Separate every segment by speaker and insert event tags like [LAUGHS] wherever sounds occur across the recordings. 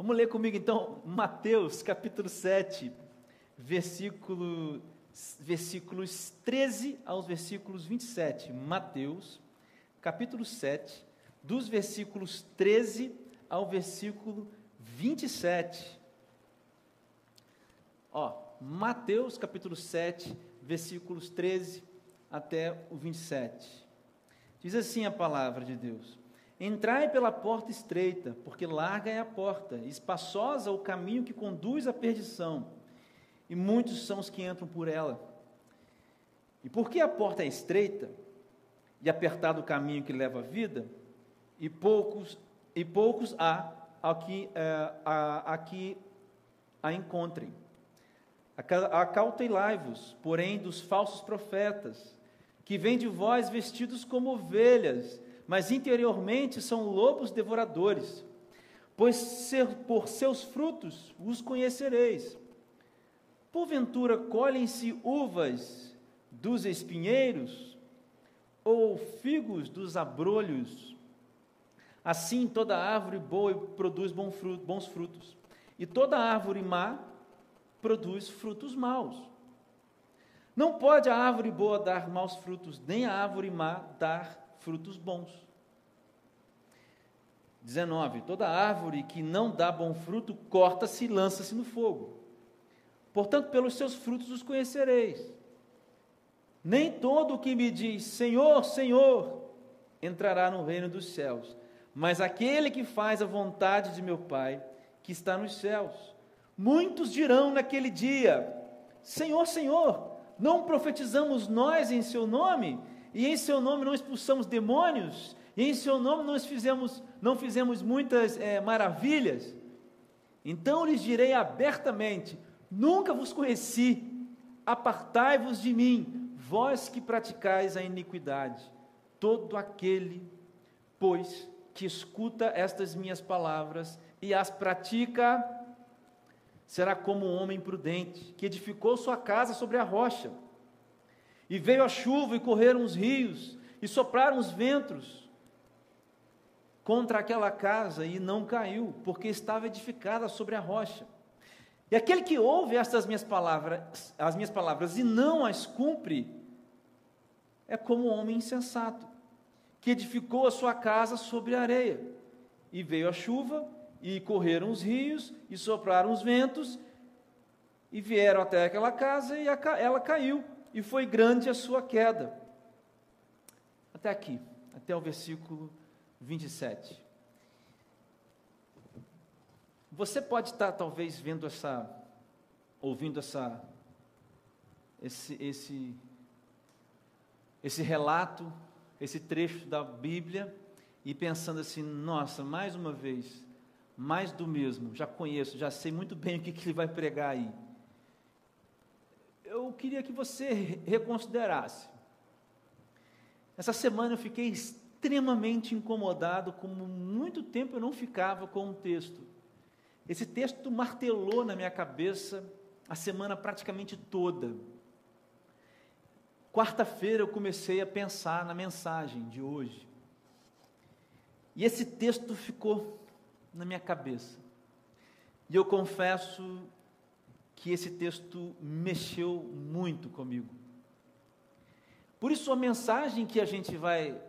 Speaker 1: Vamos ler comigo então Mateus capítulo 7, versículo, versículos 13 aos versículos 27. Mateus capítulo 7, dos versículos 13 ao versículo 27. Ó, Mateus capítulo 7, versículos 13 até o 27. Diz assim a palavra de Deus: Entrai pela porta estreita, porque larga é a porta, espaçosa o caminho que conduz à perdição, e muitos são os que entram por ela. E porque a porta é estreita e apertado o caminho que leva à vida, e poucos e poucos há aqui é, a, a que a encontrem. Acautelai-vos, porém, dos falsos profetas, que vêm de vós vestidos como ovelhas, mas interiormente são lobos devoradores. Pois ser, por seus frutos os conhecereis. Porventura colhem-se uvas dos espinheiros, ou figos dos abrolhos? Assim toda árvore boa produz bons frutos, e toda árvore má produz frutos maus. Não pode a árvore boa dar maus frutos, nem a árvore má dar frutos bons. 19. Toda árvore que não dá bom fruto, corta-se e lança-se no fogo. Portanto, pelos seus frutos os conhecereis. Nem todo o que me diz Senhor, Senhor, entrará no reino dos céus, mas aquele que faz a vontade de meu Pai, que está nos céus. Muitos dirão naquele dia: Senhor, Senhor, não profetizamos nós em seu nome? E em seu nome não expulsamos demônios? E em seu nome nós fizemos, não fizemos muitas é, maravilhas? Então lhes direi abertamente: Nunca vos conheci, apartai-vos de mim, vós que praticais a iniquidade. Todo aquele, pois, que escuta estas minhas palavras e as pratica, será como um homem prudente, que edificou sua casa sobre a rocha. E veio a chuva e correram os rios, e sopraram os ventos contra aquela casa, e não caiu, porque estava edificada sobre a rocha. E aquele que ouve estas minhas palavras, as minhas palavras e não as cumpre, é como um homem insensato, que edificou a sua casa sobre a areia. E veio a chuva, e correram os rios, e sopraram os ventos, e vieram até aquela casa, e ela caiu, e foi grande a sua queda. Até aqui, até o versículo 27. Você pode estar talvez vendo essa, ouvindo essa, esse, esse, esse relato, esse trecho da Bíblia e pensando assim, nossa, mais uma vez, mais do mesmo, já conheço, já sei muito bem o que, que ele vai pregar aí. Eu queria que você reconsiderasse. Essa semana eu fiquei extremamente incomodado, como muito tempo eu não ficava com um texto. Esse texto martelou na minha cabeça a semana praticamente toda. Quarta-feira eu comecei a pensar na mensagem de hoje. E esse texto ficou na minha cabeça. E eu confesso que esse texto mexeu muito comigo. Por isso a mensagem que a gente vai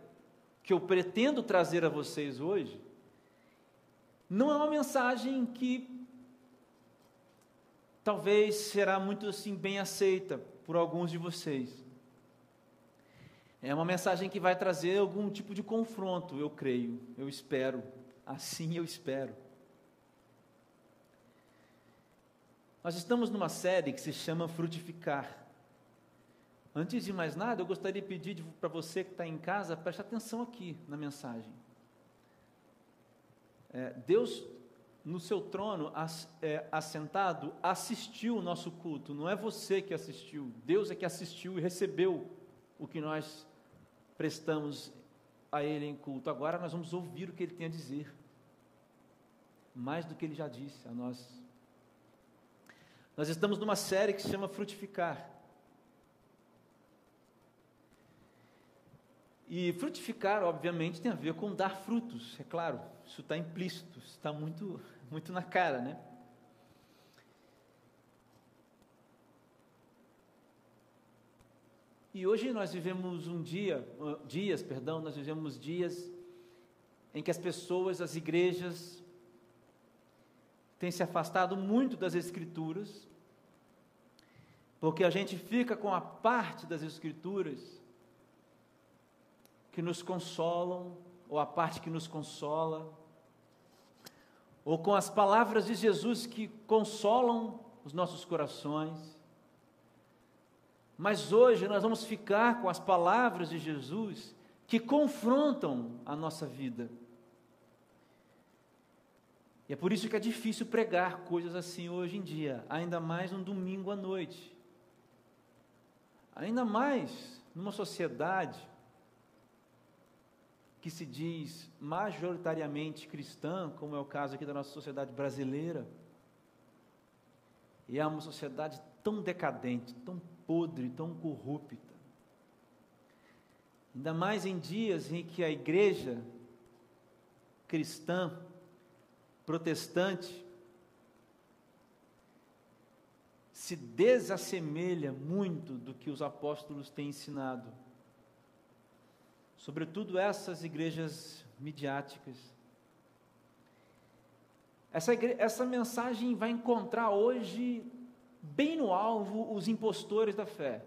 Speaker 1: que eu pretendo trazer a vocês hoje não é uma mensagem que talvez será muito assim bem aceita por alguns de vocês. É uma mensagem que vai trazer algum tipo de confronto, eu creio, eu espero. Assim eu espero. Nós estamos numa série que se chama Frutificar. Antes de mais nada, eu gostaria de pedir para você que está em casa, preste atenção aqui na mensagem. É, Deus, no seu trono, as, é, assentado, assistiu o nosso culto, não é você que assistiu, Deus é que assistiu e recebeu o que nós prestamos a Ele em culto. Agora nós vamos ouvir o que Ele tem a dizer mais do que ele já disse a nós. Nós estamos numa série que se chama Frutificar. E frutificar, obviamente, tem a ver com dar frutos, é claro, isso está implícito, está muito, muito na cara, né? E hoje nós vivemos um dia, dias, perdão, nós vivemos dias em que as pessoas, as igrejas, têm se afastado muito das Escrituras, porque a gente fica com a parte das Escrituras que nos consolam, ou a parte que nos consola, ou com as palavras de Jesus que consolam os nossos corações. Mas hoje nós vamos ficar com as palavras de Jesus que confrontam a nossa vida. E é por isso que é difícil pregar coisas assim hoje em dia, ainda mais um domingo à noite. Ainda mais numa sociedade que se diz majoritariamente cristã, como é o caso aqui da nossa sociedade brasileira. E é uma sociedade tão decadente, tão podre, tão corrupta. Ainda mais em dias em que a igreja cristã, protestante, se desassemelha muito do que os apóstolos têm ensinado. Sobretudo essas igrejas midiáticas. Essa, igre... essa mensagem vai encontrar hoje bem no alvo os impostores da fé.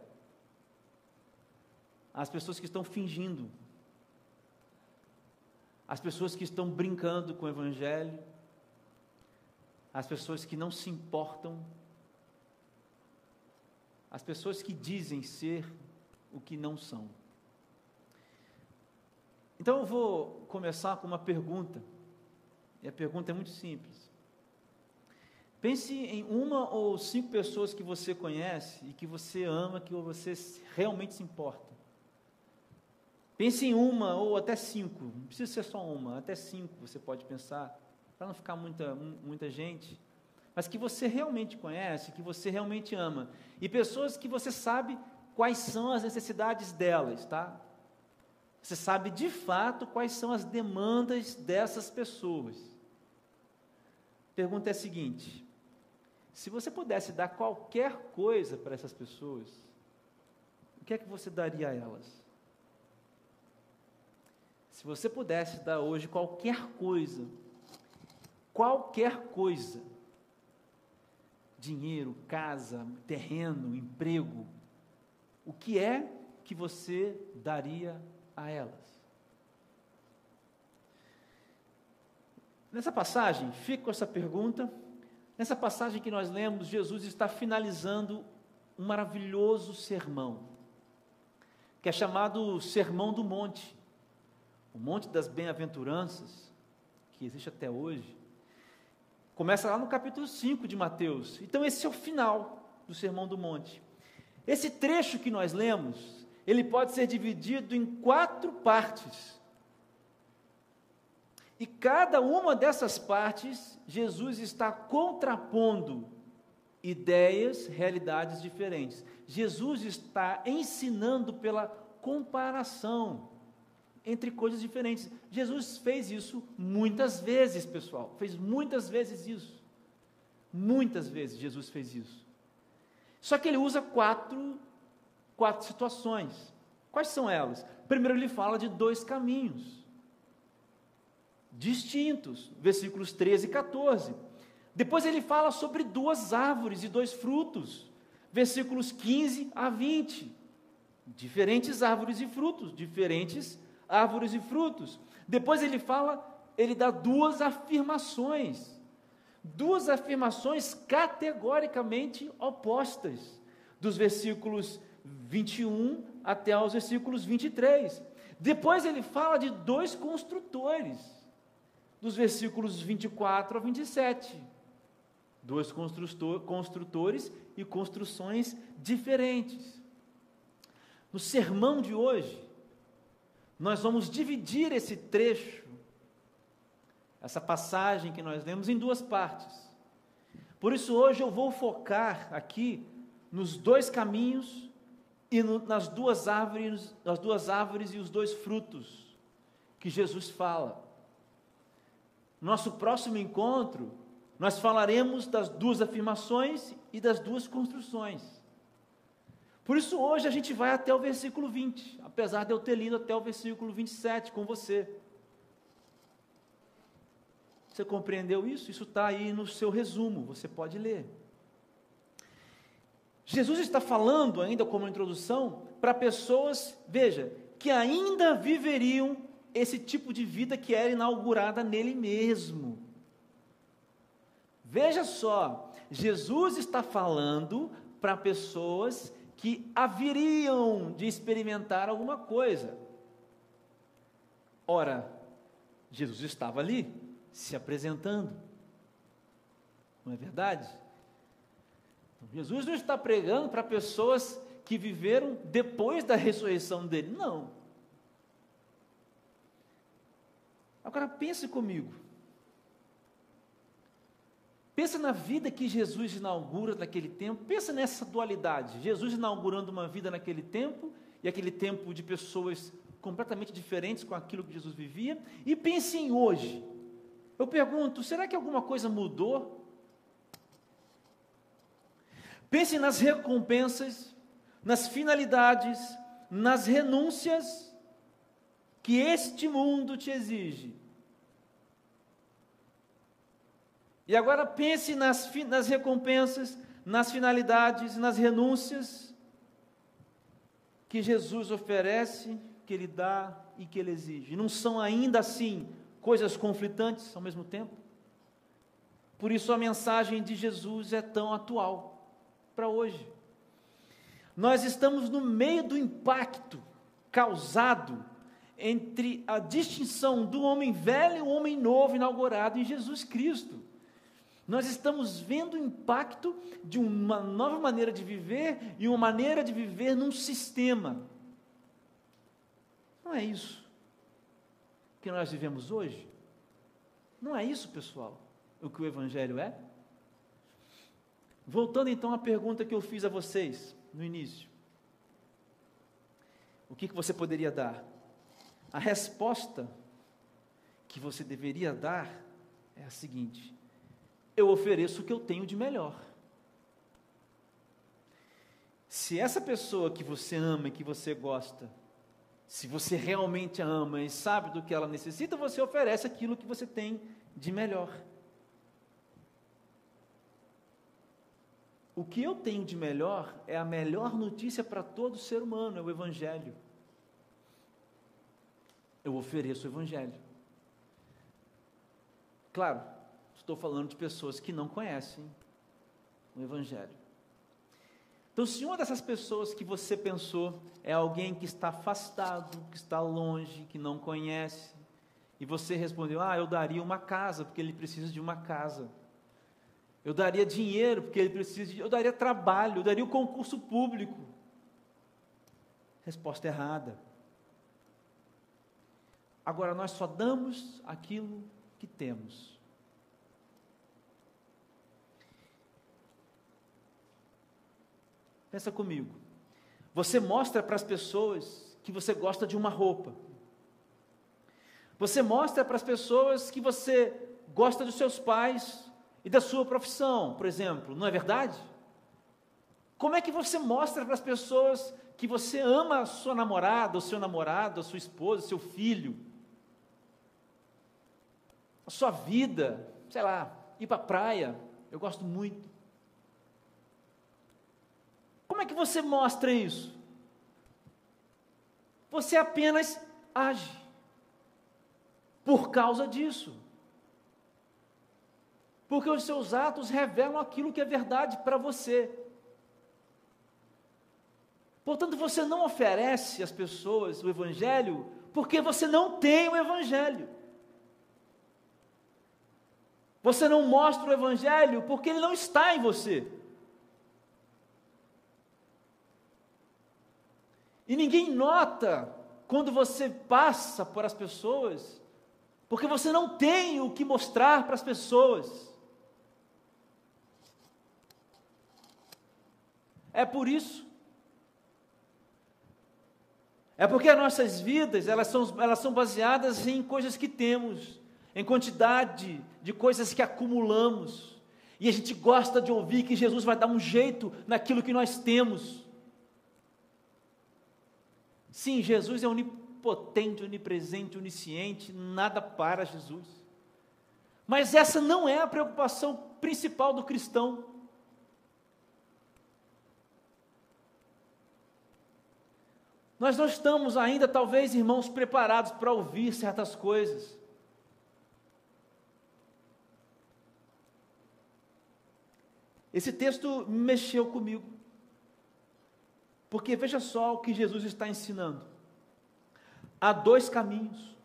Speaker 1: As pessoas que estão fingindo. As pessoas que estão brincando com o Evangelho. As pessoas que não se importam. As pessoas que dizem ser o que não são. Então eu vou começar com uma pergunta. E a pergunta é muito simples. Pense em uma ou cinco pessoas que você conhece e que você ama, que você realmente se importa. Pense em uma ou até cinco, não precisa ser só uma, até cinco você pode pensar, para não ficar muita, muita gente, mas que você realmente conhece, que você realmente ama. E pessoas que você sabe quais são as necessidades delas, tá? Você sabe de fato quais são as demandas dessas pessoas. Pergunta é a seguinte: se você pudesse dar qualquer coisa para essas pessoas, o que é que você daria a elas? Se você pudesse dar hoje qualquer coisa, qualquer coisa, dinheiro, casa, terreno, emprego, o que é que você daria a elas? Nessa passagem, fico com essa pergunta Nessa passagem que nós lemos, Jesus está finalizando um maravilhoso sermão, que é chamado Sermão do Monte, o Monte das Bem-aventuranças, que existe até hoje. Começa lá no capítulo 5 de Mateus. Então, esse é o final do Sermão do Monte. Esse trecho que nós lemos, ele pode ser dividido em quatro partes. E cada uma dessas partes, Jesus está contrapondo ideias, realidades diferentes. Jesus está ensinando pela comparação entre coisas diferentes. Jesus fez isso muitas vezes, pessoal. Fez muitas vezes isso. Muitas vezes Jesus fez isso. Só que ele usa quatro, quatro situações. Quais são elas? Primeiro, ele fala de dois caminhos distintos, versículos 13 e 14. Depois ele fala sobre duas árvores e dois frutos, versículos 15 a 20. Diferentes árvores e frutos, diferentes árvores e frutos. Depois ele fala, ele dá duas afirmações, duas afirmações categoricamente opostas, dos versículos 21 até os versículos 23. Depois ele fala de dois construtores, dos versículos 24 a 27. Dois construtores e construções diferentes. No sermão de hoje, nós vamos dividir esse trecho, essa passagem que nós lemos, em duas partes. Por isso, hoje eu vou focar aqui nos dois caminhos e no, nas duas árvores, nas duas árvores e os dois frutos que Jesus fala. Nosso próximo encontro, nós falaremos das duas afirmações e das duas construções. Por isso, hoje a gente vai até o versículo 20, apesar de eu ter lido até o versículo 27 com você. Você compreendeu isso? Isso está aí no seu resumo, você pode ler. Jesus está falando, ainda como introdução, para pessoas, veja, que ainda viveriam esse tipo de vida que era inaugurada nele mesmo. Veja só, Jesus está falando para pessoas que haveriam de experimentar alguma coisa. Ora, Jesus estava ali, se apresentando. Não é verdade? Jesus não está pregando para pessoas que viveram depois da ressurreição dele, não. Agora pense comigo. Pensa na vida que Jesus inaugura naquele tempo, pensa nessa dualidade. Jesus inaugurando uma vida naquele tempo, e aquele tempo de pessoas completamente diferentes com aquilo que Jesus vivia, e pense em hoje. Eu pergunto, será que alguma coisa mudou? Pense nas recompensas, nas finalidades, nas renúncias que este mundo te exige. E agora pense nas, nas recompensas, nas finalidades, nas renúncias que Jesus oferece, que Ele dá e que Ele exige. Não são ainda assim coisas conflitantes ao mesmo tempo? Por isso a mensagem de Jesus é tão atual para hoje. Nós estamos no meio do impacto causado entre a distinção do homem velho e o homem novo inaugurado em Jesus Cristo. Nós estamos vendo o impacto de uma nova maneira de viver e uma maneira de viver num sistema. Não é isso que nós vivemos hoje? Não é isso, pessoal, o que o Evangelho é? Voltando então à pergunta que eu fiz a vocês no início: o que, que você poderia dar? A resposta que você deveria dar é a seguinte: eu ofereço o que eu tenho de melhor. Se essa pessoa que você ama e que você gosta, se você realmente a ama e sabe do que ela necessita, você oferece aquilo que você tem de melhor. O que eu tenho de melhor é a melhor notícia para todo ser humano, é o Evangelho. Eu ofereço o Evangelho. Claro, Estou falando de pessoas que não conhecem o Evangelho. Então, se uma dessas pessoas que você pensou é alguém que está afastado, que está longe, que não conhece, e você respondeu: Ah, eu daria uma casa, porque ele precisa de uma casa. Eu daria dinheiro, porque ele precisa de. Eu daria trabalho, eu daria o concurso público. Resposta errada. Agora, nós só damos aquilo que temos. Pensa comigo. Você mostra para as pessoas que você gosta de uma roupa. Você mostra para as pessoas que você gosta dos seus pais e da sua profissão, por exemplo, não é verdade? Como é que você mostra para as pessoas que você ama a sua namorada, o seu namorado, a sua esposa, seu filho? A sua vida, sei lá, ir para a praia, eu gosto muito. É que você mostra isso? Você apenas age por causa disso. Porque os seus atos revelam aquilo que é verdade para você. Portanto, você não oferece às pessoas o Evangelho porque você não tem o Evangelho. Você não mostra o Evangelho porque ele não está em você. E ninguém nota quando você passa por as pessoas, porque você não tem o que mostrar para as pessoas. É por isso. É porque as nossas vidas, elas são, elas são baseadas em coisas que temos, em quantidade de coisas que acumulamos, e a gente gosta de ouvir que Jesus vai dar um jeito naquilo que nós temos. Sim, Jesus é onipotente, onipresente, onisciente, nada para Jesus. Mas essa não é a preocupação principal do cristão. Nós não estamos ainda, talvez, irmãos, preparados para ouvir certas coisas. Esse texto mexeu comigo. Porque veja só o que Jesus está ensinando. Há dois caminhos.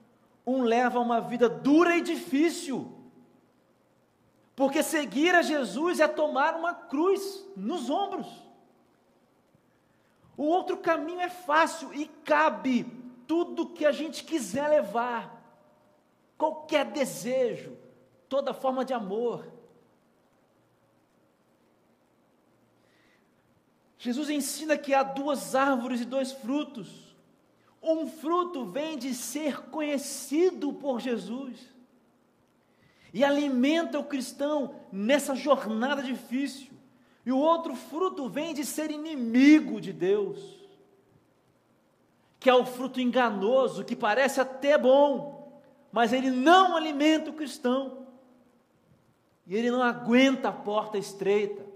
Speaker 1: Um leva a uma vida dura e difícil. Porque seguir a Jesus é tomar uma cruz nos ombros. O outro caminho é fácil e cabe tudo que a gente quiser levar. Qualquer desejo, toda forma de amor. Jesus ensina que há duas árvores e dois frutos. Um fruto vem de ser conhecido por Jesus e alimenta o cristão nessa jornada difícil. E o outro fruto vem de ser inimigo de Deus, que é o fruto enganoso, que parece até bom, mas ele não alimenta o cristão, e ele não aguenta a porta estreita.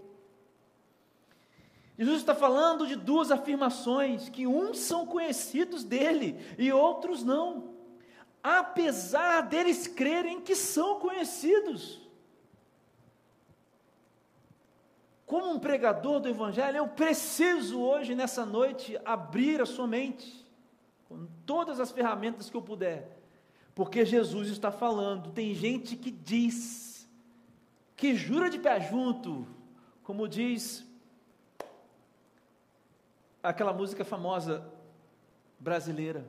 Speaker 1: Jesus está falando de duas afirmações, que uns são conhecidos dele e outros não, apesar deles crerem que são conhecidos. Como um pregador do Evangelho, eu preciso hoje, nessa noite, abrir a sua mente, com todas as ferramentas que eu puder, porque Jesus está falando. Tem gente que diz, que jura de pé junto, como diz aquela música famosa brasileira,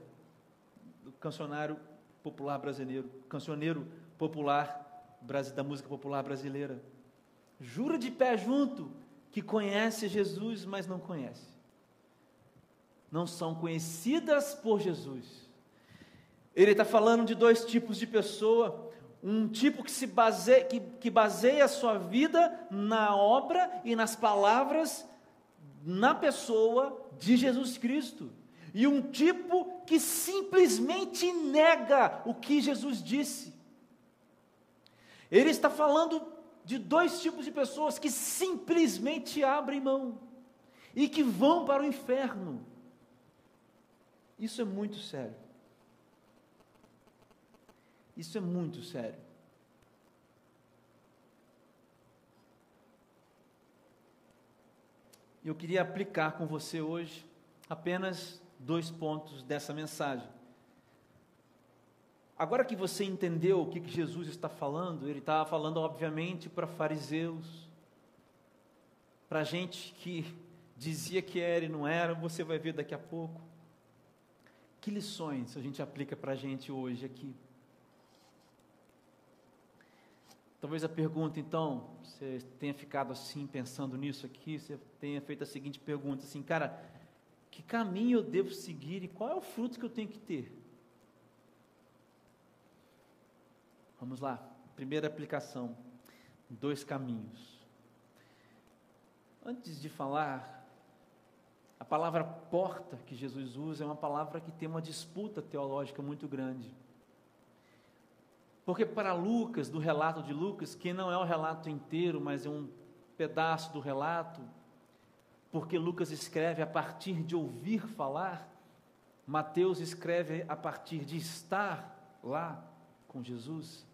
Speaker 1: do cancionário popular brasileiro, cancioneiro popular da música popular brasileira. Jura de pé junto que conhece Jesus, mas não conhece. Não são conhecidas por Jesus. Ele está falando de dois tipos de pessoa. Um tipo que se baseia, que, que baseia a sua vida na obra e nas palavras na pessoa de Jesus Cristo. E um tipo que simplesmente nega o que Jesus disse. Ele está falando de dois tipos de pessoas que simplesmente abrem mão e que vão para o inferno. Isso é muito sério. Isso é muito sério. Eu queria aplicar com você hoje apenas dois pontos dessa mensagem. Agora que você entendeu o que, que Jesus está falando, ele estava falando, obviamente, para fariseus, para gente que dizia que era e não era, você vai ver daqui a pouco. Que lições a gente aplica para a gente hoje aqui? Talvez a pergunta, então, você tenha ficado assim, pensando nisso aqui, você tenha feito a seguinte pergunta, assim, cara, que caminho eu devo seguir e qual é o fruto que eu tenho que ter? Vamos lá, primeira aplicação, dois caminhos. Antes de falar, a palavra porta que Jesus usa é uma palavra que tem uma disputa teológica muito grande. Porque para Lucas, do relato de Lucas, que não é o relato inteiro, mas é um pedaço do relato, porque Lucas escreve a partir de ouvir falar, Mateus escreve a partir de estar lá com Jesus.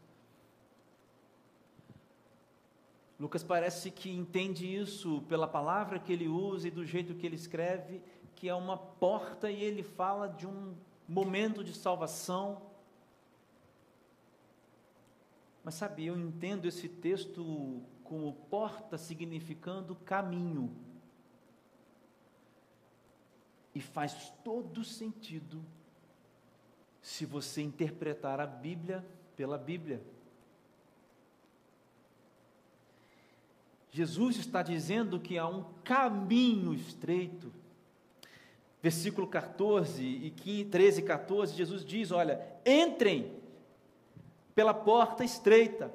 Speaker 1: Lucas parece que entende isso pela palavra que ele usa e do jeito que ele escreve, que é uma porta e ele fala de um momento de salvação mas sabe, eu entendo esse texto como porta significando caminho. E faz todo sentido se você interpretar a Bíblia pela Bíblia. Jesus está dizendo que há um caminho estreito. Versículo 14 e 13 e 14, Jesus diz: Olha, entrem pela porta estreita,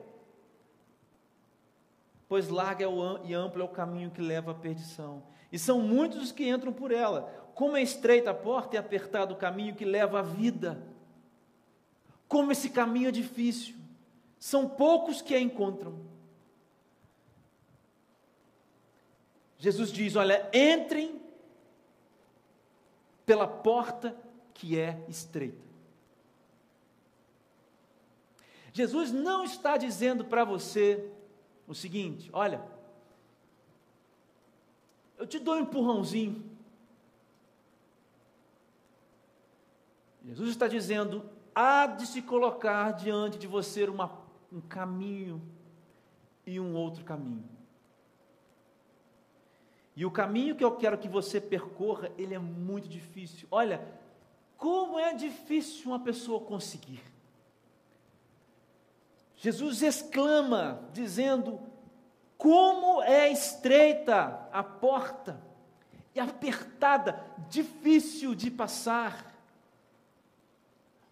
Speaker 1: pois larga e amplo é o caminho que leva à perdição, e são muitos os que entram por ela. Como é estreita a porta e apertado o caminho que leva à vida. Como esse caminho é difícil. São poucos que a encontram. Jesus diz: Olha, entrem pela porta que é estreita. Jesus não está dizendo para você o seguinte: olha, eu te dou um empurrãozinho. Jesus está dizendo: há de se colocar diante de você uma, um caminho e um outro caminho. E o caminho que eu quero que você percorra, ele é muito difícil. Olha, como é difícil uma pessoa conseguir. Jesus exclama, dizendo: Como é estreita a porta e apertada, difícil de passar.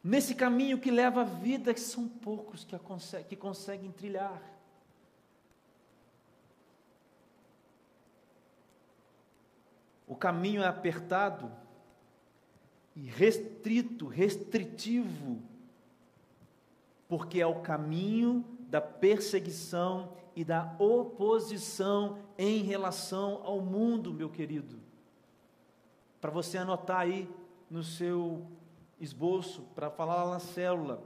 Speaker 1: Nesse caminho que leva à vida, que são poucos que, conseguem, que conseguem trilhar. O caminho é apertado e restrito, restritivo, porque é o caminho da perseguição e da oposição em relação ao mundo, meu querido. Para você anotar aí no seu esboço, para falar lá na célula.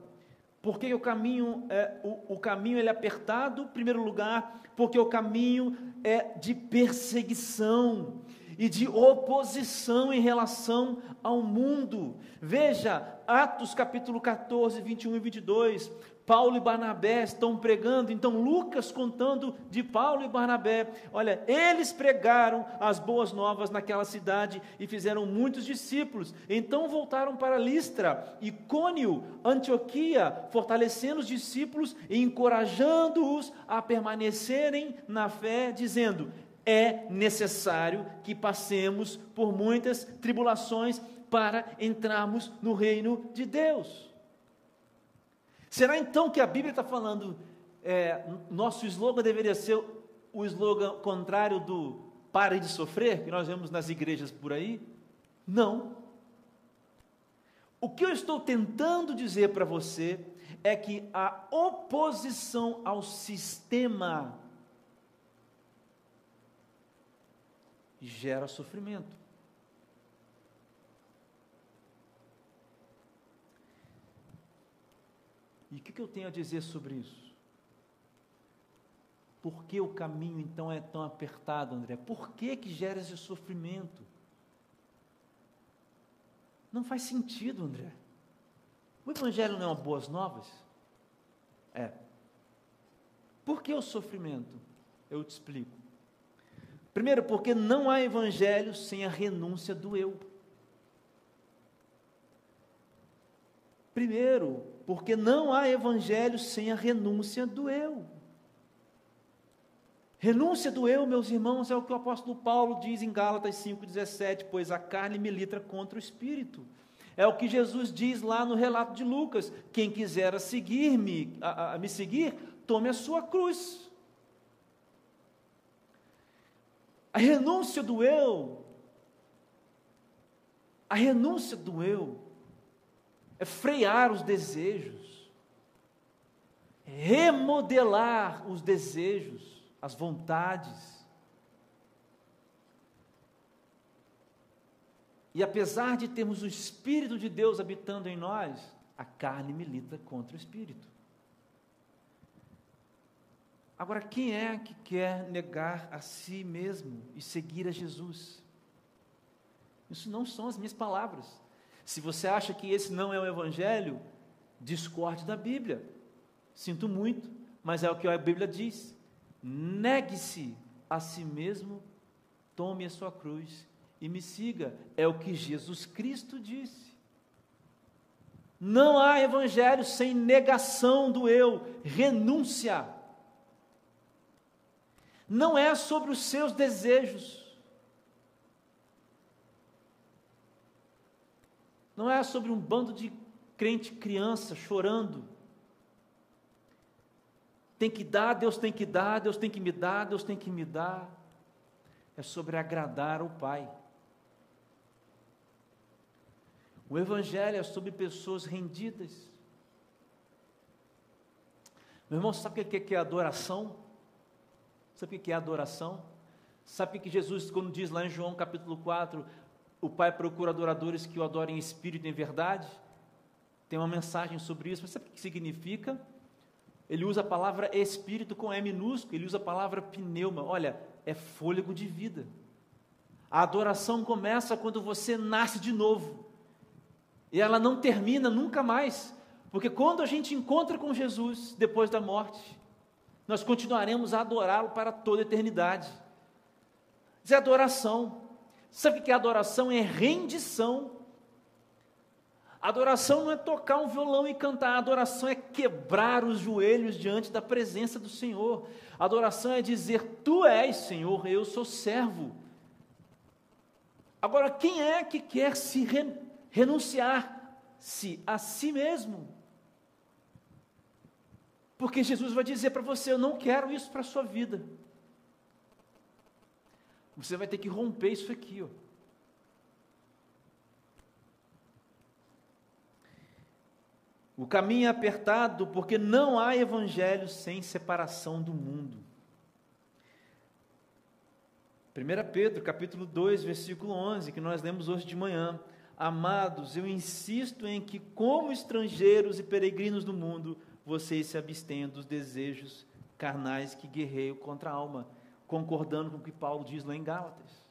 Speaker 1: Por que o caminho é o, o caminho ele é apertado? Em primeiro lugar, porque o caminho é de perseguição e de oposição em relação ao mundo. Veja, Atos capítulo 14, 21 e 22. Paulo e Barnabé estão pregando, então Lucas contando de Paulo e Barnabé. Olha, eles pregaram as boas novas naquela cidade e fizeram muitos discípulos. Então voltaram para Listra, Icônio, Antioquia, fortalecendo os discípulos e encorajando-os a permanecerem na fé, dizendo: é necessário que passemos por muitas tribulações para entrarmos no reino de Deus. Será então que a Bíblia está falando, é, nosso slogan deveria ser o slogan contrário do pare de sofrer, que nós vemos nas igrejas por aí? Não. O que eu estou tentando dizer para você é que a oposição ao sistema gera sofrimento. E o que, eu tenho a dizer sobre isso? Por que o caminho então é tão apertado, André? Por que, que gera esse sofrimento? Não faz sentido, André. O Evangelho não é uma boas novas? É. Por que o sofrimento? Eu te explico. Primeiro, porque não há evangelho sem a renúncia do eu. Primeiro, porque não há evangelho sem a renúncia do eu. Renúncia do eu, meus irmãos, é o que o apóstolo Paulo diz em Gálatas 5,17: pois a carne milita contra o espírito. É o que Jesus diz lá no relato de Lucas: quem quiser seguir-me, me seguir, tome a sua cruz. A renúncia do eu, a renúncia do eu, é frear os desejos, é remodelar os desejos, as vontades. E apesar de termos o Espírito de Deus habitando em nós, a carne milita contra o Espírito. Agora, quem é que quer negar a si mesmo e seguir a Jesus? Isso não são as minhas palavras. Se você acha que esse não é o Evangelho, discorde da Bíblia. Sinto muito, mas é o que a Bíblia diz. Negue-se a si mesmo, tome a sua cruz e me siga. É o que Jesus Cristo disse. Não há evangelho sem negação do eu, renúncia não é sobre os seus desejos, não é sobre um bando de crente criança chorando, Tem que dar, Deus tem que dar, Deus tem que me dar, Deus tem que me dar. É sobre agradar o Pai. O Evangelho é sobre pessoas rendidas. Meu irmão, sabe o que é adoração? Sabe o que é adoração? Sabe o que Jesus, quando diz lá em João capítulo 4, o Pai procura adoradores que o adorem em espírito e em verdade? Tem uma mensagem sobre isso, mas sabe o que significa? Ele usa a palavra espírito com E minúsculo, ele usa a palavra pneuma. Olha, é fôlego de vida. A adoração começa quando você nasce de novo. E ela não termina nunca mais. Porque quando a gente encontra com Jesus depois da morte, nós continuaremos a adorá-lo para toda a eternidade. Isso é adoração. Sabe o que é adoração? É rendição. Adoração não é tocar um violão e cantar, adoração é quebrar os joelhos diante da presença do Senhor. Adoração é dizer: Tu és Senhor, eu sou servo. Agora, quem é que quer se re, renunciar-se a si mesmo? Porque Jesus vai dizer para você: Eu não quero isso para a sua vida. Você vai ter que romper isso aqui, ó. O caminho é apertado porque não há evangelho sem separação do mundo. 1 Pedro, capítulo 2, versículo 11, que nós lemos hoje de manhã. Amados, eu insisto em que, como estrangeiros e peregrinos do mundo, vocês se abstenham dos desejos carnais que guerreiam contra a alma, concordando com o que Paulo diz lá em Gálatas.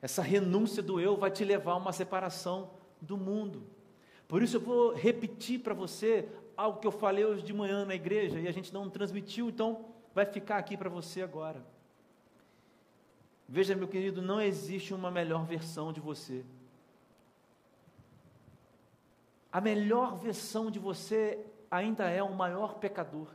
Speaker 1: Essa renúncia do eu vai te levar a uma separação do mundo. Por isso eu vou repetir para você algo que eu falei hoje de manhã na igreja e a gente não transmitiu, então vai ficar aqui para você agora. Veja, meu querido, não existe uma melhor versão de você. A melhor versão de você ainda é o maior pecador.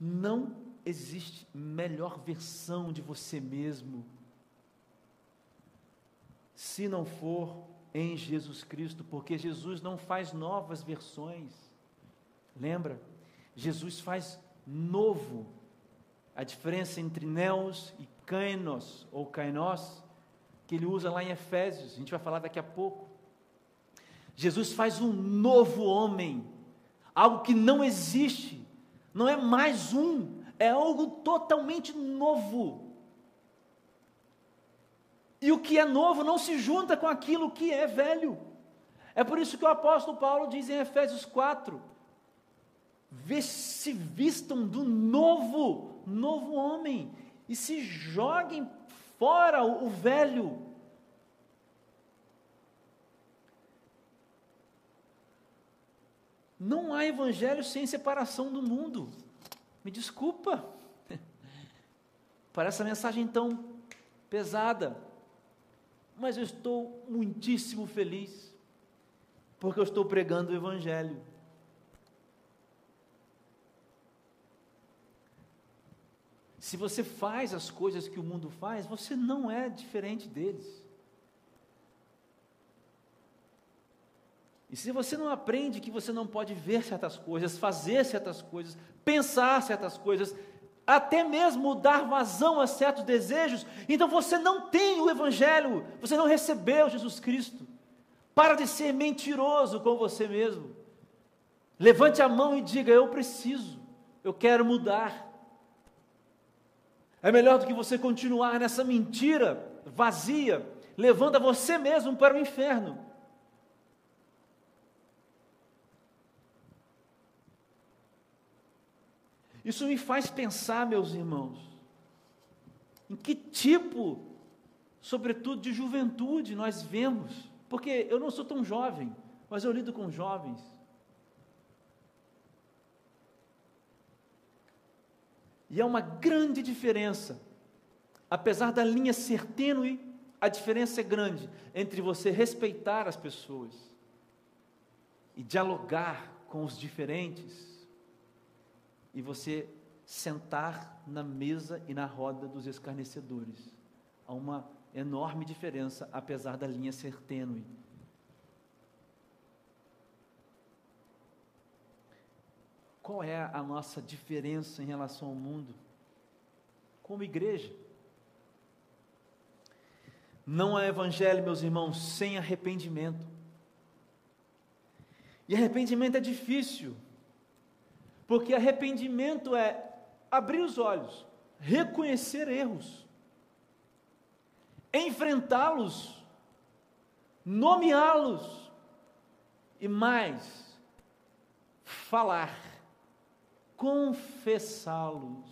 Speaker 1: Não existe melhor versão de você mesmo se não for em Jesus Cristo, porque Jesus não faz novas versões. Lembra? Jesus faz novo. A diferença entre neos e kainos ou kainos, que ele usa lá em Efésios, a gente vai falar daqui a pouco. Jesus faz um novo homem, algo que não existe, não é mais um, é algo totalmente novo. E o que é novo não se junta com aquilo que é velho. É por isso que o apóstolo Paulo diz em Efésios 4: se vistam do novo, novo homem, e se joguem fora o, o velho. Não há evangelho sem separação do mundo. Me desculpa. [LAUGHS] Para essa mensagem tão pesada mas eu estou muitíssimo feliz, porque eu estou pregando o Evangelho. Se você faz as coisas que o mundo faz, você não é diferente deles. E se você não aprende que você não pode ver certas coisas, fazer certas coisas, pensar certas coisas, até mesmo dar vazão a certos desejos, então você não tem o Evangelho, você não recebeu Jesus Cristo. Para de ser mentiroso com você mesmo. Levante a mão e diga: Eu preciso, eu quero mudar. É melhor do que você continuar nessa mentira vazia, levando a você mesmo para o inferno. Isso me faz pensar, meus irmãos, em que tipo, sobretudo de juventude, nós vemos, porque eu não sou tão jovem, mas eu lido com jovens. E há uma grande diferença, apesar da linha ser tênue, a diferença é grande entre você respeitar as pessoas e dialogar com os diferentes e você sentar na mesa e na roda dos escarnecedores. Há uma enorme diferença, apesar da linha ser tênue. Qual é a nossa diferença em relação ao mundo? Como igreja. Não há evangelho, meus irmãos, sem arrependimento. E arrependimento é difícil, porque arrependimento é abrir os olhos, reconhecer erros, enfrentá-los, nomeá-los e mais, falar, confessá-los.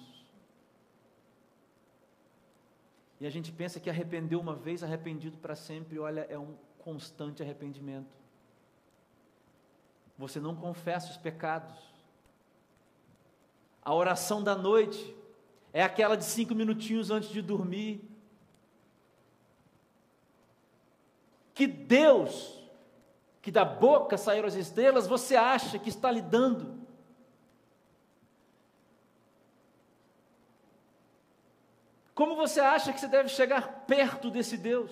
Speaker 1: E a gente pensa que arrependeu uma vez, arrependido para sempre, olha, é um constante arrependimento. Você não confessa os pecados. A oração da noite é aquela de cinco minutinhos antes de dormir. Que Deus, que da boca saíram as estrelas, você acha que está lhe Como você acha que você deve chegar perto desse Deus?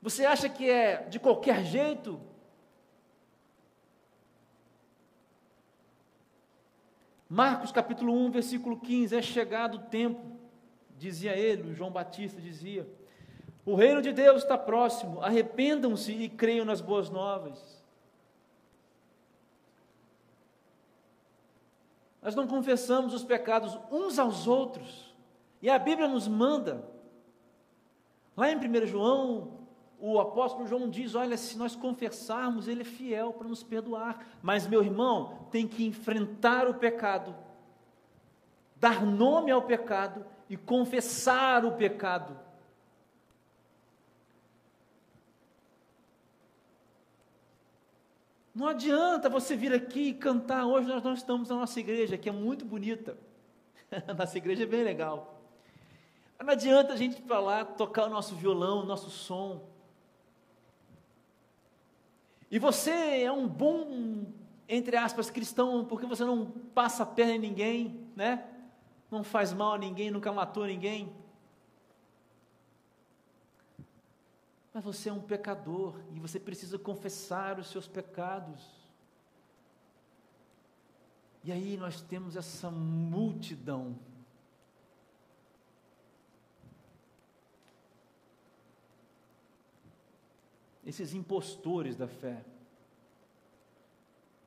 Speaker 1: Você acha que é de qualquer jeito? Marcos capítulo 1, versículo 15: É chegado o tempo, dizia ele, João Batista dizia: O reino de Deus está próximo, arrependam-se e creiam nas boas novas. Nós não confessamos os pecados uns aos outros. E a Bíblia nos manda. Lá em 1 João, o apóstolo João diz: Olha, se nós confessarmos, Ele é fiel para nos perdoar. Mas, meu irmão, tem que enfrentar o pecado, dar nome ao pecado e confessar o pecado. Não adianta você vir aqui e cantar. Hoje nós não estamos na nossa igreja, que é muito bonita. [LAUGHS] nossa igreja é bem legal. Não adianta a gente ir para lá tocar o nosso violão, o nosso som. E você é um bom, entre aspas, cristão, porque você não passa a perna em ninguém, né? Não faz mal a ninguém, nunca matou ninguém. Mas você é um pecador e você precisa confessar os seus pecados. E aí nós temos essa multidão. Esses impostores da fé,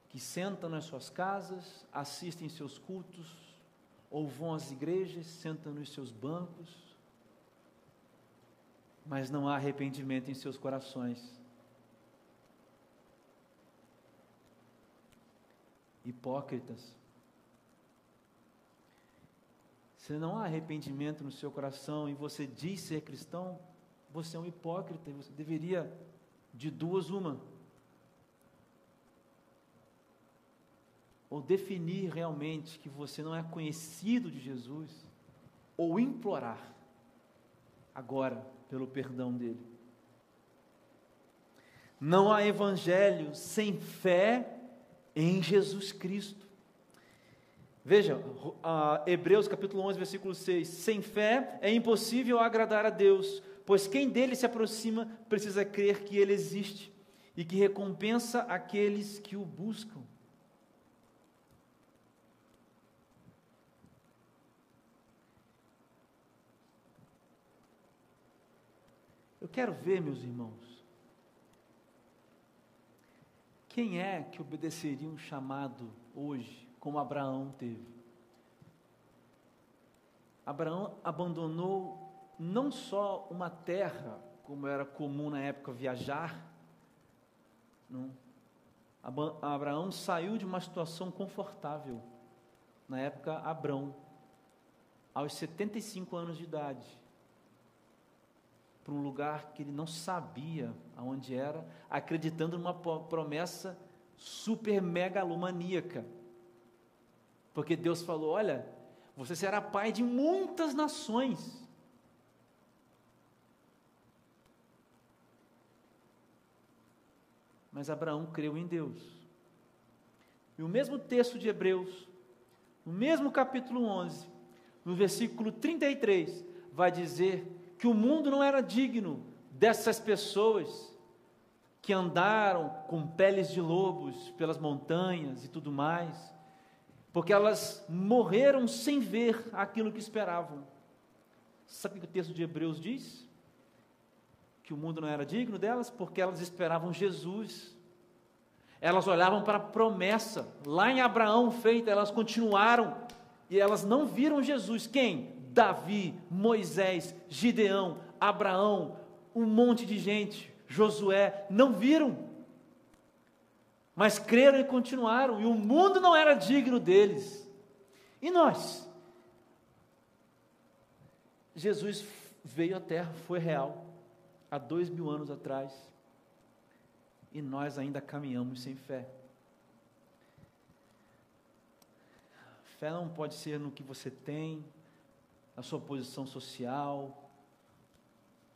Speaker 1: que sentam nas suas casas, assistem seus cultos, ou vão às igrejas, sentam nos seus bancos, mas não há arrependimento em seus corações. Hipócritas. Se não há arrependimento no seu coração e você diz ser cristão, você é um hipócrita e você deveria, de duas, uma. Ou definir realmente que você não é conhecido de Jesus, ou implorar agora pelo perdão dele. Não há evangelho sem fé em Jesus Cristo. Veja, Hebreus capítulo 11, versículo 6. Sem fé é impossível agradar a Deus, pois quem dele se aproxima precisa crer que ele existe e que recompensa aqueles que o buscam. Eu quero ver, meus irmãos, quem é que obedeceria um chamado hoje, como Abraão teve? Abraão abandonou não só uma terra, como era comum na época viajar, não. Abraão saiu de uma situação confortável, na época Abrão, aos 75 anos de idade para um lugar que ele não sabia aonde era, acreditando numa promessa super megalomaníaca. Porque Deus falou: Olha, você será pai de muitas nações. Mas Abraão creu em Deus. E o mesmo texto de Hebreus, no mesmo capítulo 11, no versículo 33, vai dizer que o mundo não era digno dessas pessoas, que andaram com peles de lobos pelas montanhas e tudo mais, porque elas morreram sem ver aquilo que esperavam. Sabe o que o texto de Hebreus diz? Que o mundo não era digno delas, porque elas esperavam Jesus. Elas olhavam para a promessa, lá em Abraão feita, elas continuaram e elas não viram Jesus. Quem? Davi, Moisés, Gideão, Abraão, um monte de gente, Josué, não viram, mas creram e continuaram, e o mundo não era digno deles. E nós? Jesus veio à Terra, foi real, há dois mil anos atrás, e nós ainda caminhamos sem fé. Fé não pode ser no que você tem, na sua posição social,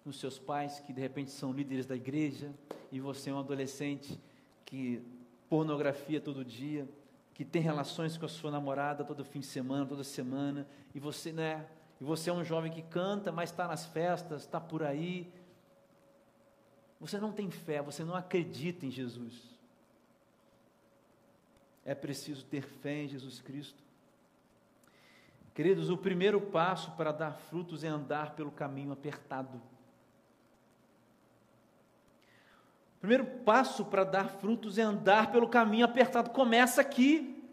Speaker 1: nos seus pais que de repente são líderes da igreja e você é um adolescente que pornografia todo dia, que tem relações com a sua namorada todo fim de semana, toda semana, e você, né? E você é um jovem que canta, mas está nas festas, está por aí. Você não tem fé, você não acredita em Jesus. É preciso ter fé em Jesus Cristo. Queridos, o primeiro passo para dar frutos é andar pelo caminho apertado. O primeiro passo para dar frutos é andar pelo caminho apertado. Começa aqui.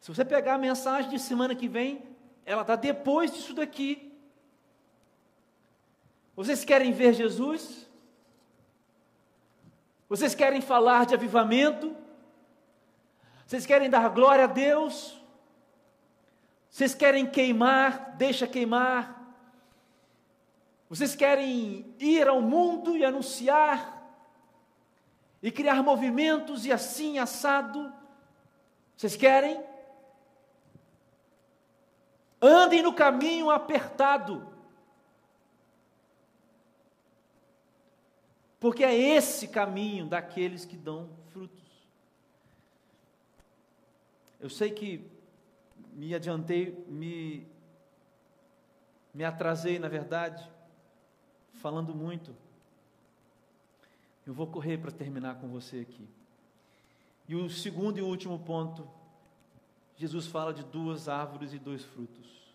Speaker 1: Se você pegar a mensagem de semana que vem, ela está depois disso daqui. Vocês querem ver Jesus? Vocês querem falar de avivamento? Vocês querem dar glória a Deus? Vocês querem queimar? Deixa queimar. Vocês querem ir ao mundo e anunciar e criar movimentos e assim assado? Vocês querem? Andem no caminho apertado. Porque é esse caminho daqueles que dão frutos. Eu sei que me adiantei, me, me atrasei, na verdade, falando muito. Eu vou correr para terminar com você aqui. E o segundo e último ponto, Jesus fala de duas árvores e dois frutos.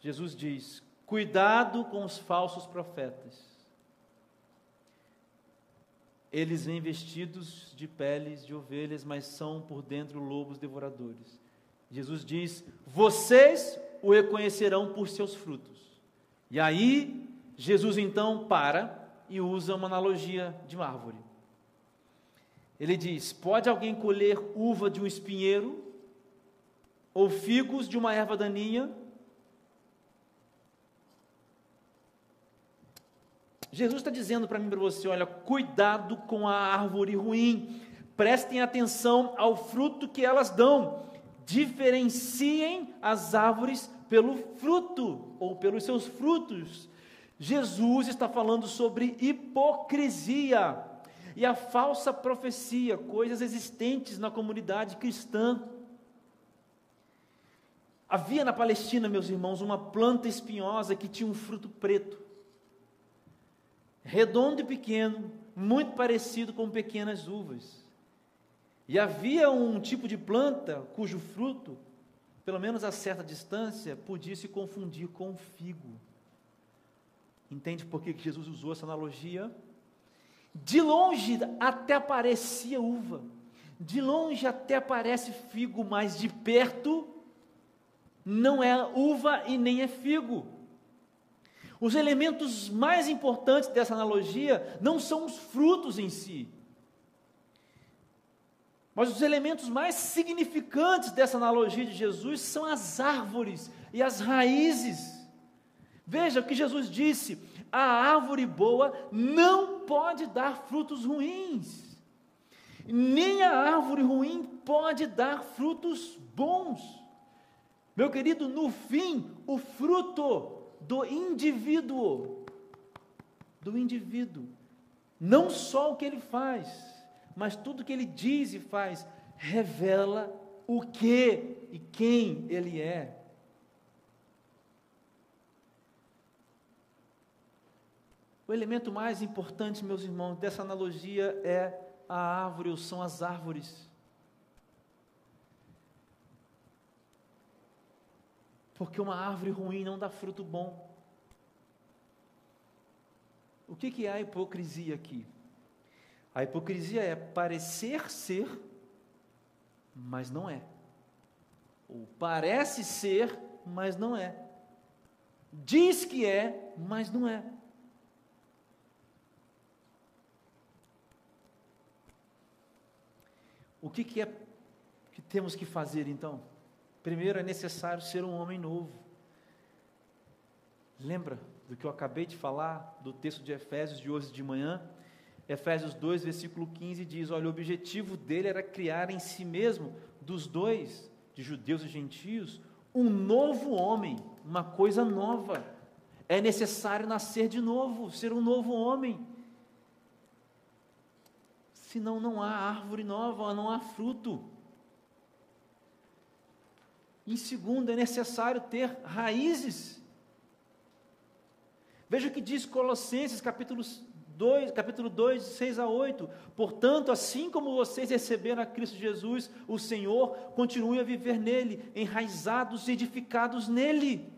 Speaker 1: Jesus diz: cuidado com os falsos profetas. Eles vêm vestidos de peles de ovelhas, mas são por dentro lobos devoradores. Jesus diz: Vocês o reconhecerão por seus frutos. E aí, Jesus então para e usa uma analogia de árvore. Ele diz: Pode alguém colher uva de um espinheiro? Ou figos de uma erva daninha? Jesus está dizendo para mim e para você: olha, cuidado com a árvore ruim, prestem atenção ao fruto que elas dão diferenciem as árvores pelo fruto ou pelos seus frutos. Jesus está falando sobre hipocrisia e a falsa profecia, coisas existentes na comunidade cristã. Havia na Palestina, meus irmãos, uma planta espinhosa que tinha um fruto preto, redondo e pequeno, muito parecido com pequenas uvas. E havia um tipo de planta cujo fruto, pelo menos a certa distância, podia se confundir com o figo. Entende por que Jesus usou essa analogia? De longe até parecia uva, de longe até parece figo, mas de perto não é uva e nem é figo. Os elementos mais importantes dessa analogia não são os frutos em si, mas os elementos mais significantes dessa analogia de Jesus são as árvores e as raízes. Veja o que Jesus disse: a árvore boa não pode dar frutos ruins, nem a árvore ruim pode dar frutos bons. Meu querido, no fim, o fruto do indivíduo, do indivíduo, não só o que ele faz, mas tudo que ele diz e faz revela o que e quem ele é. O elemento mais importante, meus irmãos, dessa analogia é a árvore, ou são as árvores. Porque uma árvore ruim não dá fruto bom. O que, que é a hipocrisia aqui? A hipocrisia é parecer ser, mas não é. Ou parece ser, mas não é. Diz que é, mas não é. O que, que é que temos que fazer então? Primeiro é necessário ser um homem novo. Lembra do que eu acabei de falar do texto de Efésios de hoje de manhã? Efésios 2, versículo 15 diz: Olha, o objetivo dele era criar em si mesmo, dos dois, de judeus e gentios, um novo homem, uma coisa nova. É necessário nascer de novo, ser um novo homem. Senão não há árvore nova, não há fruto. Em segundo, é necessário ter raízes. Veja o que diz Colossenses capítulo 2, capítulo 2, 6 a 8. Portanto, assim como vocês receberam a Cristo Jesus, o Senhor, continue a viver nele, enraizados e edificados nele,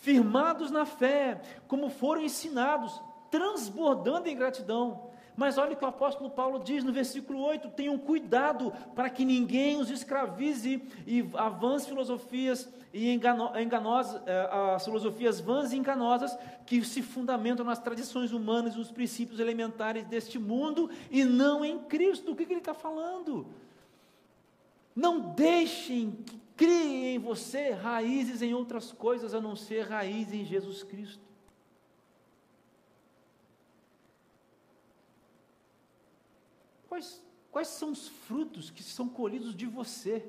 Speaker 1: firmados na fé, como foram ensinados, transbordando em gratidão. Mas olha o que o apóstolo Paulo diz no versículo 8: tenham cuidado para que ninguém os escravize e avance filosofias e engano, enganosas, eh, as filosofias vãs e enganosas que se fundamentam nas tradições humanas e nos princípios elementares deste mundo e não em Cristo. O que, que ele está falando? Não deixem que criem em você raízes em outras coisas a não ser raízes em Jesus Cristo. Quais, quais são os frutos que são colhidos de você?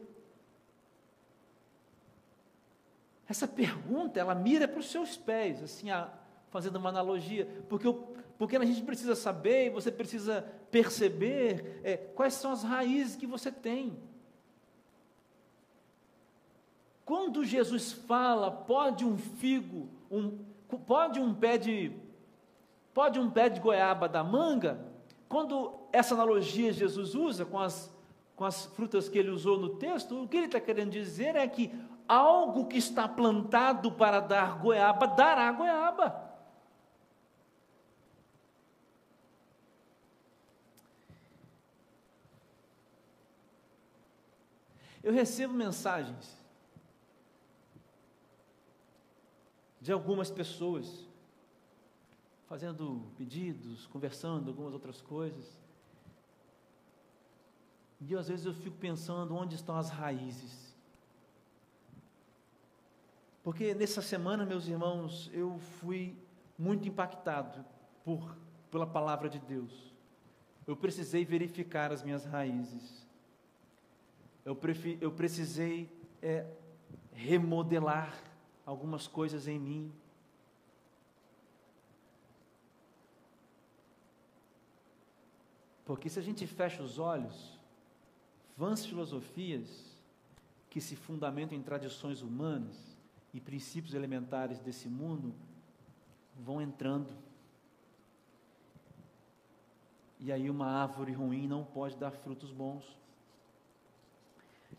Speaker 1: Essa pergunta, ela mira para os seus pés, assim, a, fazendo uma analogia, porque, porque a gente precisa saber, você precisa perceber é, quais são as raízes que você tem. Quando Jesus fala, pode um figo, um, pode um pé de, pode um pé de goiaba da manga, quando essa analogia Jesus usa com as, com as frutas que ele usou no texto, o que ele está querendo dizer é que algo que está plantado para dar goiaba, dará goiaba. Eu recebo mensagens de algumas pessoas fazendo pedidos, conversando, algumas outras coisas. E às vezes eu fico pensando onde estão as raízes. Porque nessa semana, meus irmãos, eu fui muito impactado por pela palavra de Deus. Eu precisei verificar as minhas raízes. Eu, prefi, eu precisei é, remodelar algumas coisas em mim. Porque se a gente fecha os olhos, vãs filosofias que se fundamentam em tradições humanas e princípios elementares desse mundo vão entrando. E aí uma árvore ruim não pode dar frutos bons.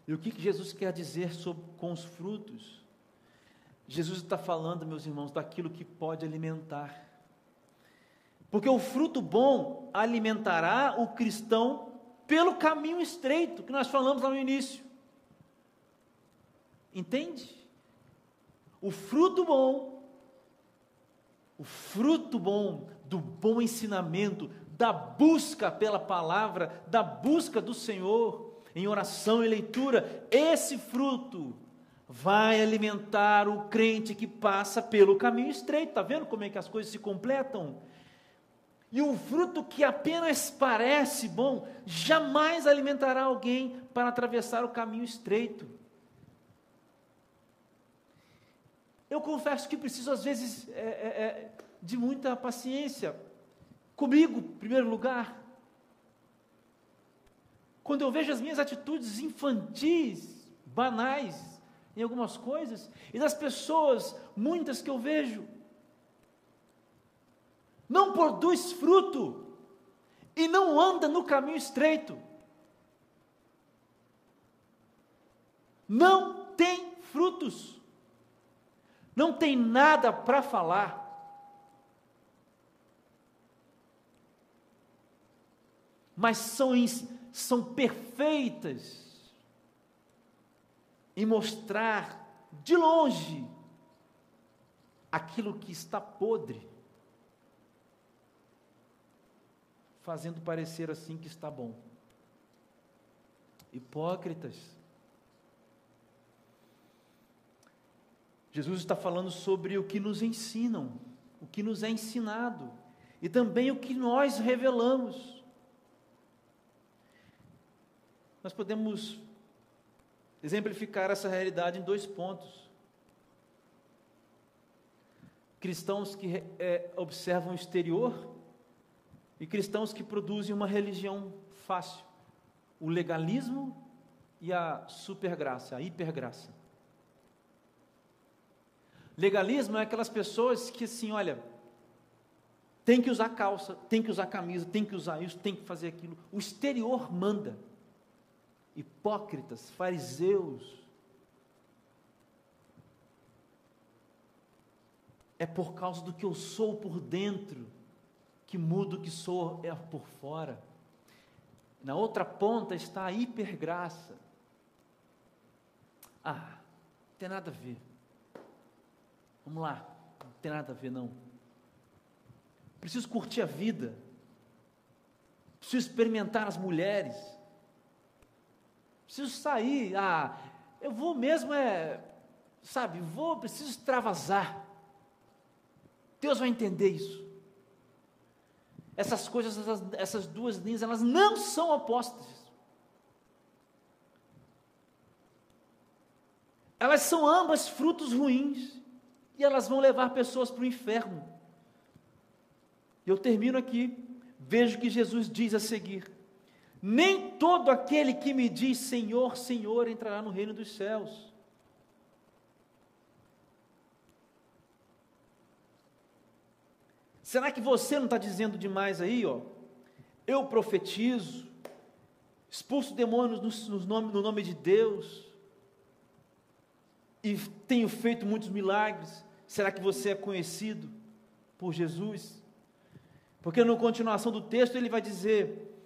Speaker 1: E o que, que Jesus quer dizer sobre, com os frutos? Jesus está falando, meus irmãos, daquilo que pode alimentar. Porque o fruto bom alimentará o cristão pelo caminho estreito que nós falamos lá no início. Entende? O fruto bom, o fruto bom do bom ensinamento, da busca pela palavra, da busca do Senhor em oração e leitura, esse fruto vai alimentar o crente que passa pelo caminho estreito. Está vendo como é que as coisas se completam? E um fruto que apenas parece bom, jamais alimentará alguém para atravessar o caminho estreito. Eu confesso que preciso, às vezes, é, é, é, de muita paciência. Comigo, em primeiro lugar. Quando eu vejo as minhas atitudes infantis, banais, em algumas coisas, e das pessoas, muitas que eu vejo, não produz fruto e não anda no caminho estreito. Não tem frutos, não tem nada para falar. Mas são, são perfeitas em mostrar de longe aquilo que está podre, fazendo parecer assim que está bom. Hipócritas. Jesus está falando sobre o que nos ensinam, o que nos é ensinado e também o que nós revelamos. Nós podemos exemplificar essa realidade em dois pontos. Cristãos que é, observam o exterior e cristãos que produzem uma religião fácil, o legalismo e a supergraça, a hipergraça. Legalismo é aquelas pessoas que assim, olha, tem que usar calça, tem que usar camisa, tem que usar isso, tem que fazer aquilo. O exterior manda hipócritas, fariseus. É por causa do que eu sou por dentro que mudo que sou é por fora. Na outra ponta está a hipergraça. Ah, não tem nada a ver. Vamos lá, não tem nada a ver não. Preciso curtir a vida. Preciso experimentar as mulheres preciso sair, ah, eu vou mesmo é, sabe, vou, preciso extravasar. Deus vai entender isso. Essas coisas, essas, essas duas linhas, elas não são opostas. Elas são ambas frutos ruins e elas vão levar pessoas para o inferno. Eu termino aqui. Vejo que Jesus diz a seguir: nem todo aquele que me diz Senhor, Senhor entrará no reino dos céus. Será que você não está dizendo demais aí, ó? Eu profetizo, expulso demônios no, no, nome, no nome de Deus, e tenho feito muitos milagres. Será que você é conhecido por Jesus? Porque na continuação do texto ele vai dizer: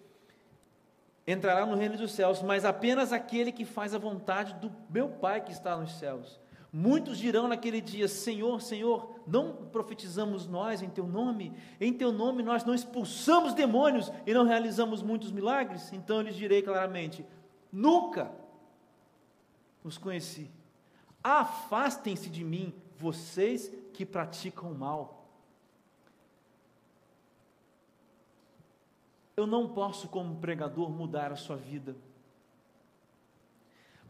Speaker 1: entrará no reino dos céus, mas apenas aquele que faz a vontade do meu Pai que está nos céus. Muitos dirão naquele dia: Senhor, Senhor, não profetizamos nós em Teu nome? Em Teu nome nós não expulsamos demônios e não realizamos muitos milagres? Então eu lhes direi claramente: Nunca os conheci. Afastem-se de mim, vocês que praticam mal. Eu não posso, como pregador, mudar a sua vida.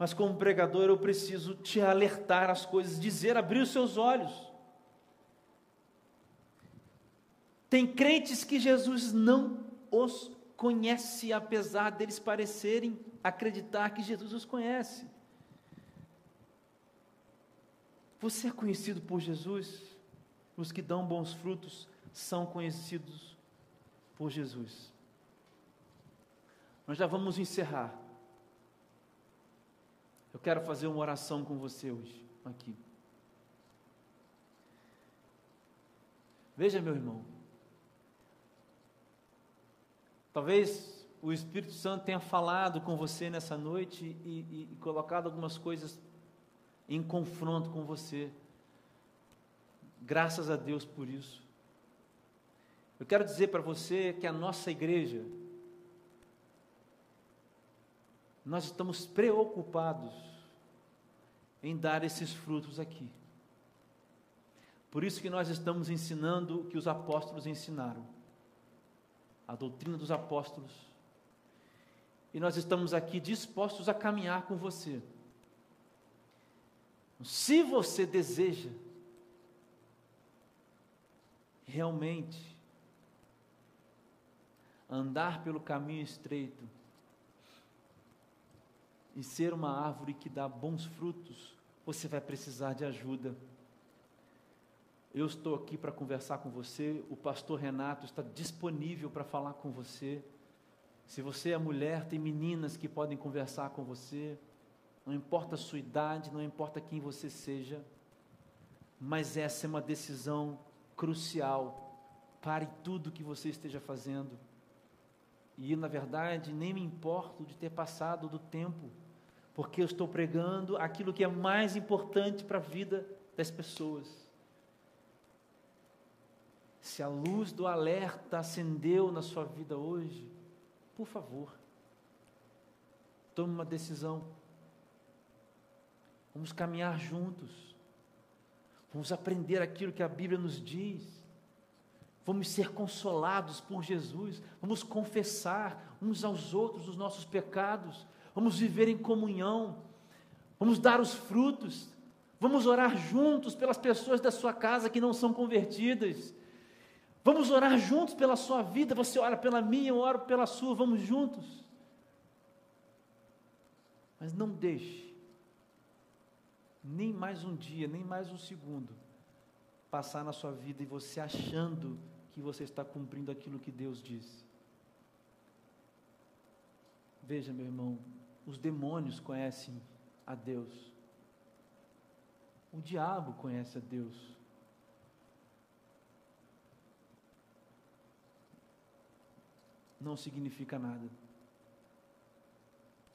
Speaker 1: Mas, como pregador, eu preciso te alertar as coisas, dizer, abrir os seus olhos. Tem crentes que Jesus não os conhece, apesar deles parecerem acreditar que Jesus os conhece. Você é conhecido por Jesus? Os que dão bons frutos são conhecidos por Jesus. Nós já vamos encerrar. Eu quero fazer uma oração com você hoje, aqui. Veja, meu irmão. Talvez o Espírito Santo tenha falado com você nessa noite e, e, e colocado algumas coisas em confronto com você. Graças a Deus por isso. Eu quero dizer para você que a nossa igreja, nós estamos preocupados em dar esses frutos aqui. Por isso que nós estamos ensinando o que os apóstolos ensinaram, a doutrina dos apóstolos. E nós estamos aqui dispostos a caminhar com você. Se você deseja realmente andar pelo caminho estreito, e ser uma árvore que dá bons frutos, você vai precisar de ajuda. Eu estou aqui para conversar com você, o pastor Renato está disponível para falar com você. Se você é mulher, tem meninas que podem conversar com você. Não importa a sua idade, não importa quem você seja, mas essa é uma decisão crucial. Pare tudo que você esteja fazendo. E na verdade, nem me importo de ter passado do tempo, porque eu estou pregando aquilo que é mais importante para a vida das pessoas. Se a luz do alerta acendeu na sua vida hoje, por favor, tome uma decisão. Vamos caminhar juntos. Vamos aprender aquilo que a Bíblia nos diz. Vamos ser consolados por Jesus. Vamos confessar uns aos outros os nossos pecados. Vamos viver em comunhão. Vamos dar os frutos. Vamos orar juntos pelas pessoas da sua casa que não são convertidas. Vamos orar juntos pela sua vida. Você ora pela minha, eu oro pela sua. Vamos juntos. Mas não deixe nem mais um dia, nem mais um segundo passar na sua vida e você achando que você está cumprindo aquilo que Deus disse. Veja, meu irmão, os demônios conhecem a Deus. O diabo conhece a Deus. Não significa nada.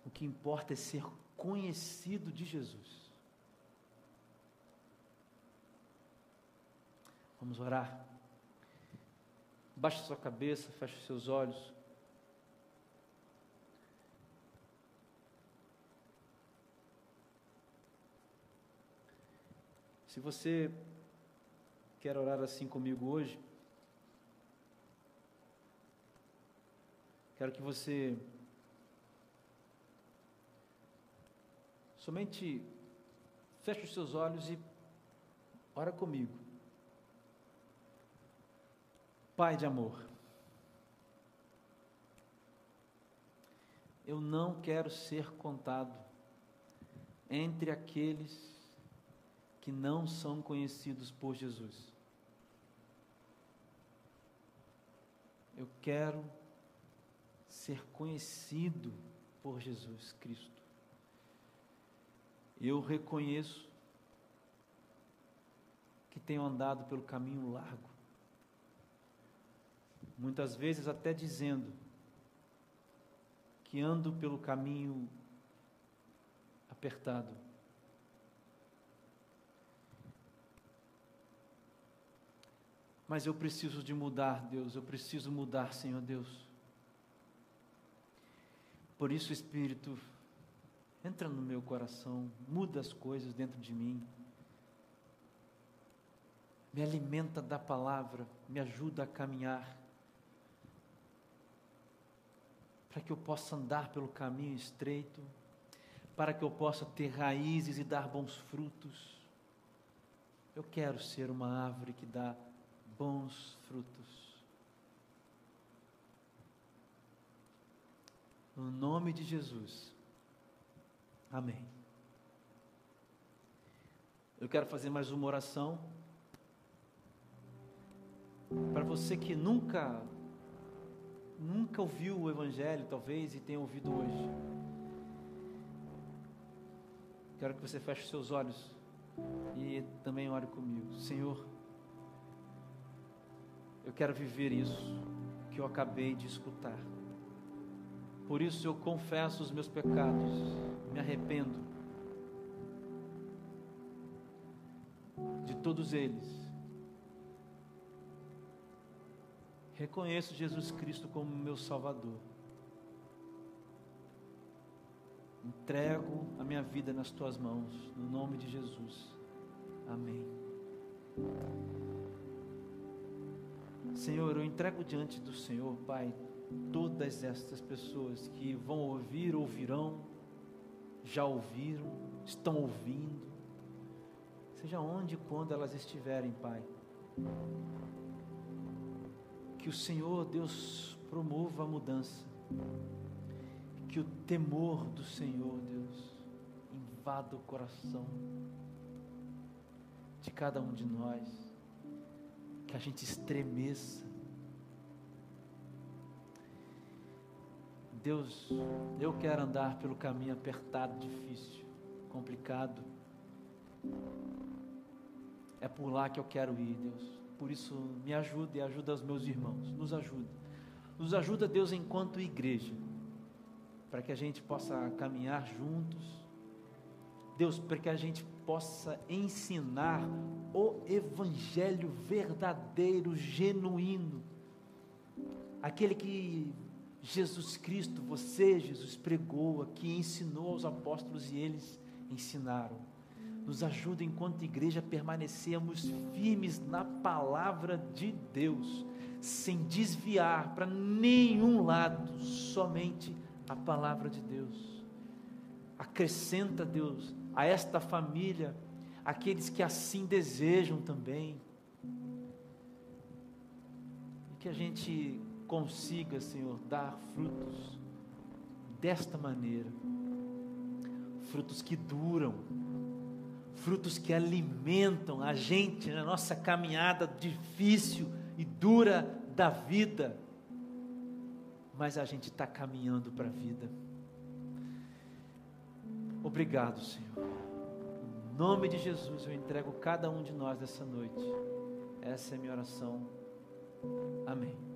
Speaker 1: O que importa é ser conhecido de Jesus. Vamos orar. Baixe sua cabeça, feche seus olhos. Se você quer orar assim comigo hoje, quero que você somente feche os seus olhos e ora comigo. Pai de amor, eu não quero ser contado entre aqueles que não são conhecidos por Jesus. Eu quero ser conhecido por Jesus Cristo. Eu reconheço que tenho andado pelo caminho largo muitas vezes até dizendo que ando pelo caminho apertado. Mas eu preciso de mudar, Deus, eu preciso mudar, Senhor Deus. Por isso, Espírito, entra no meu coração, muda as coisas dentro de mim. Me alimenta da palavra, me ajuda a caminhar. para que eu possa andar pelo caminho estreito, para que eu possa ter raízes e dar bons frutos. Eu quero ser uma árvore que dá bons frutos. No nome de Jesus. Amém. Eu quero fazer mais uma oração. Para você que nunca nunca ouviu o Evangelho, talvez, e tenha ouvido hoje. Quero que você feche seus olhos e também ore comigo. Senhor, eu quero viver isso que eu acabei de escutar. Por isso eu confesso os meus pecados, me arrependo de todos eles Reconheço Jesus Cristo como meu Salvador. Entrego a minha vida nas tuas mãos, no nome de Jesus. Amém. Senhor, eu entrego diante do Senhor, Pai, todas estas pessoas que vão ouvir, ouvirão, já ouviram, estão ouvindo, seja onde e quando elas estiverem, Pai que o Senhor, Deus, promova a mudança. Que o temor do Senhor, Deus, invada o coração de cada um de nós. Que a gente estremeça. Deus, eu quero andar pelo caminho apertado, difícil, complicado. É por lá que eu quero ir, Deus. Por isso, me ajude e ajuda os meus irmãos. Nos ajuda. Nos ajuda, Deus, enquanto igreja, para que a gente possa caminhar juntos. Deus, para que a gente possa ensinar o evangelho verdadeiro, genuíno. Aquele que Jesus Cristo, você, Jesus, pregou aqui, ensinou aos apóstolos e eles ensinaram. Nos ajuda enquanto igreja a permanecermos firmes na palavra de Deus, sem desviar para nenhum lado, somente a palavra de Deus. Acrescenta, Deus, a esta família aqueles que assim desejam também. E que a gente consiga, Senhor, dar frutos desta maneira frutos que duram, frutos que alimentam a gente na nossa caminhada difícil e dura da vida, mas a gente está caminhando para a vida. Obrigado, Senhor. Em nome de Jesus, eu entrego cada um de nós essa noite. Essa é a minha oração. Amém.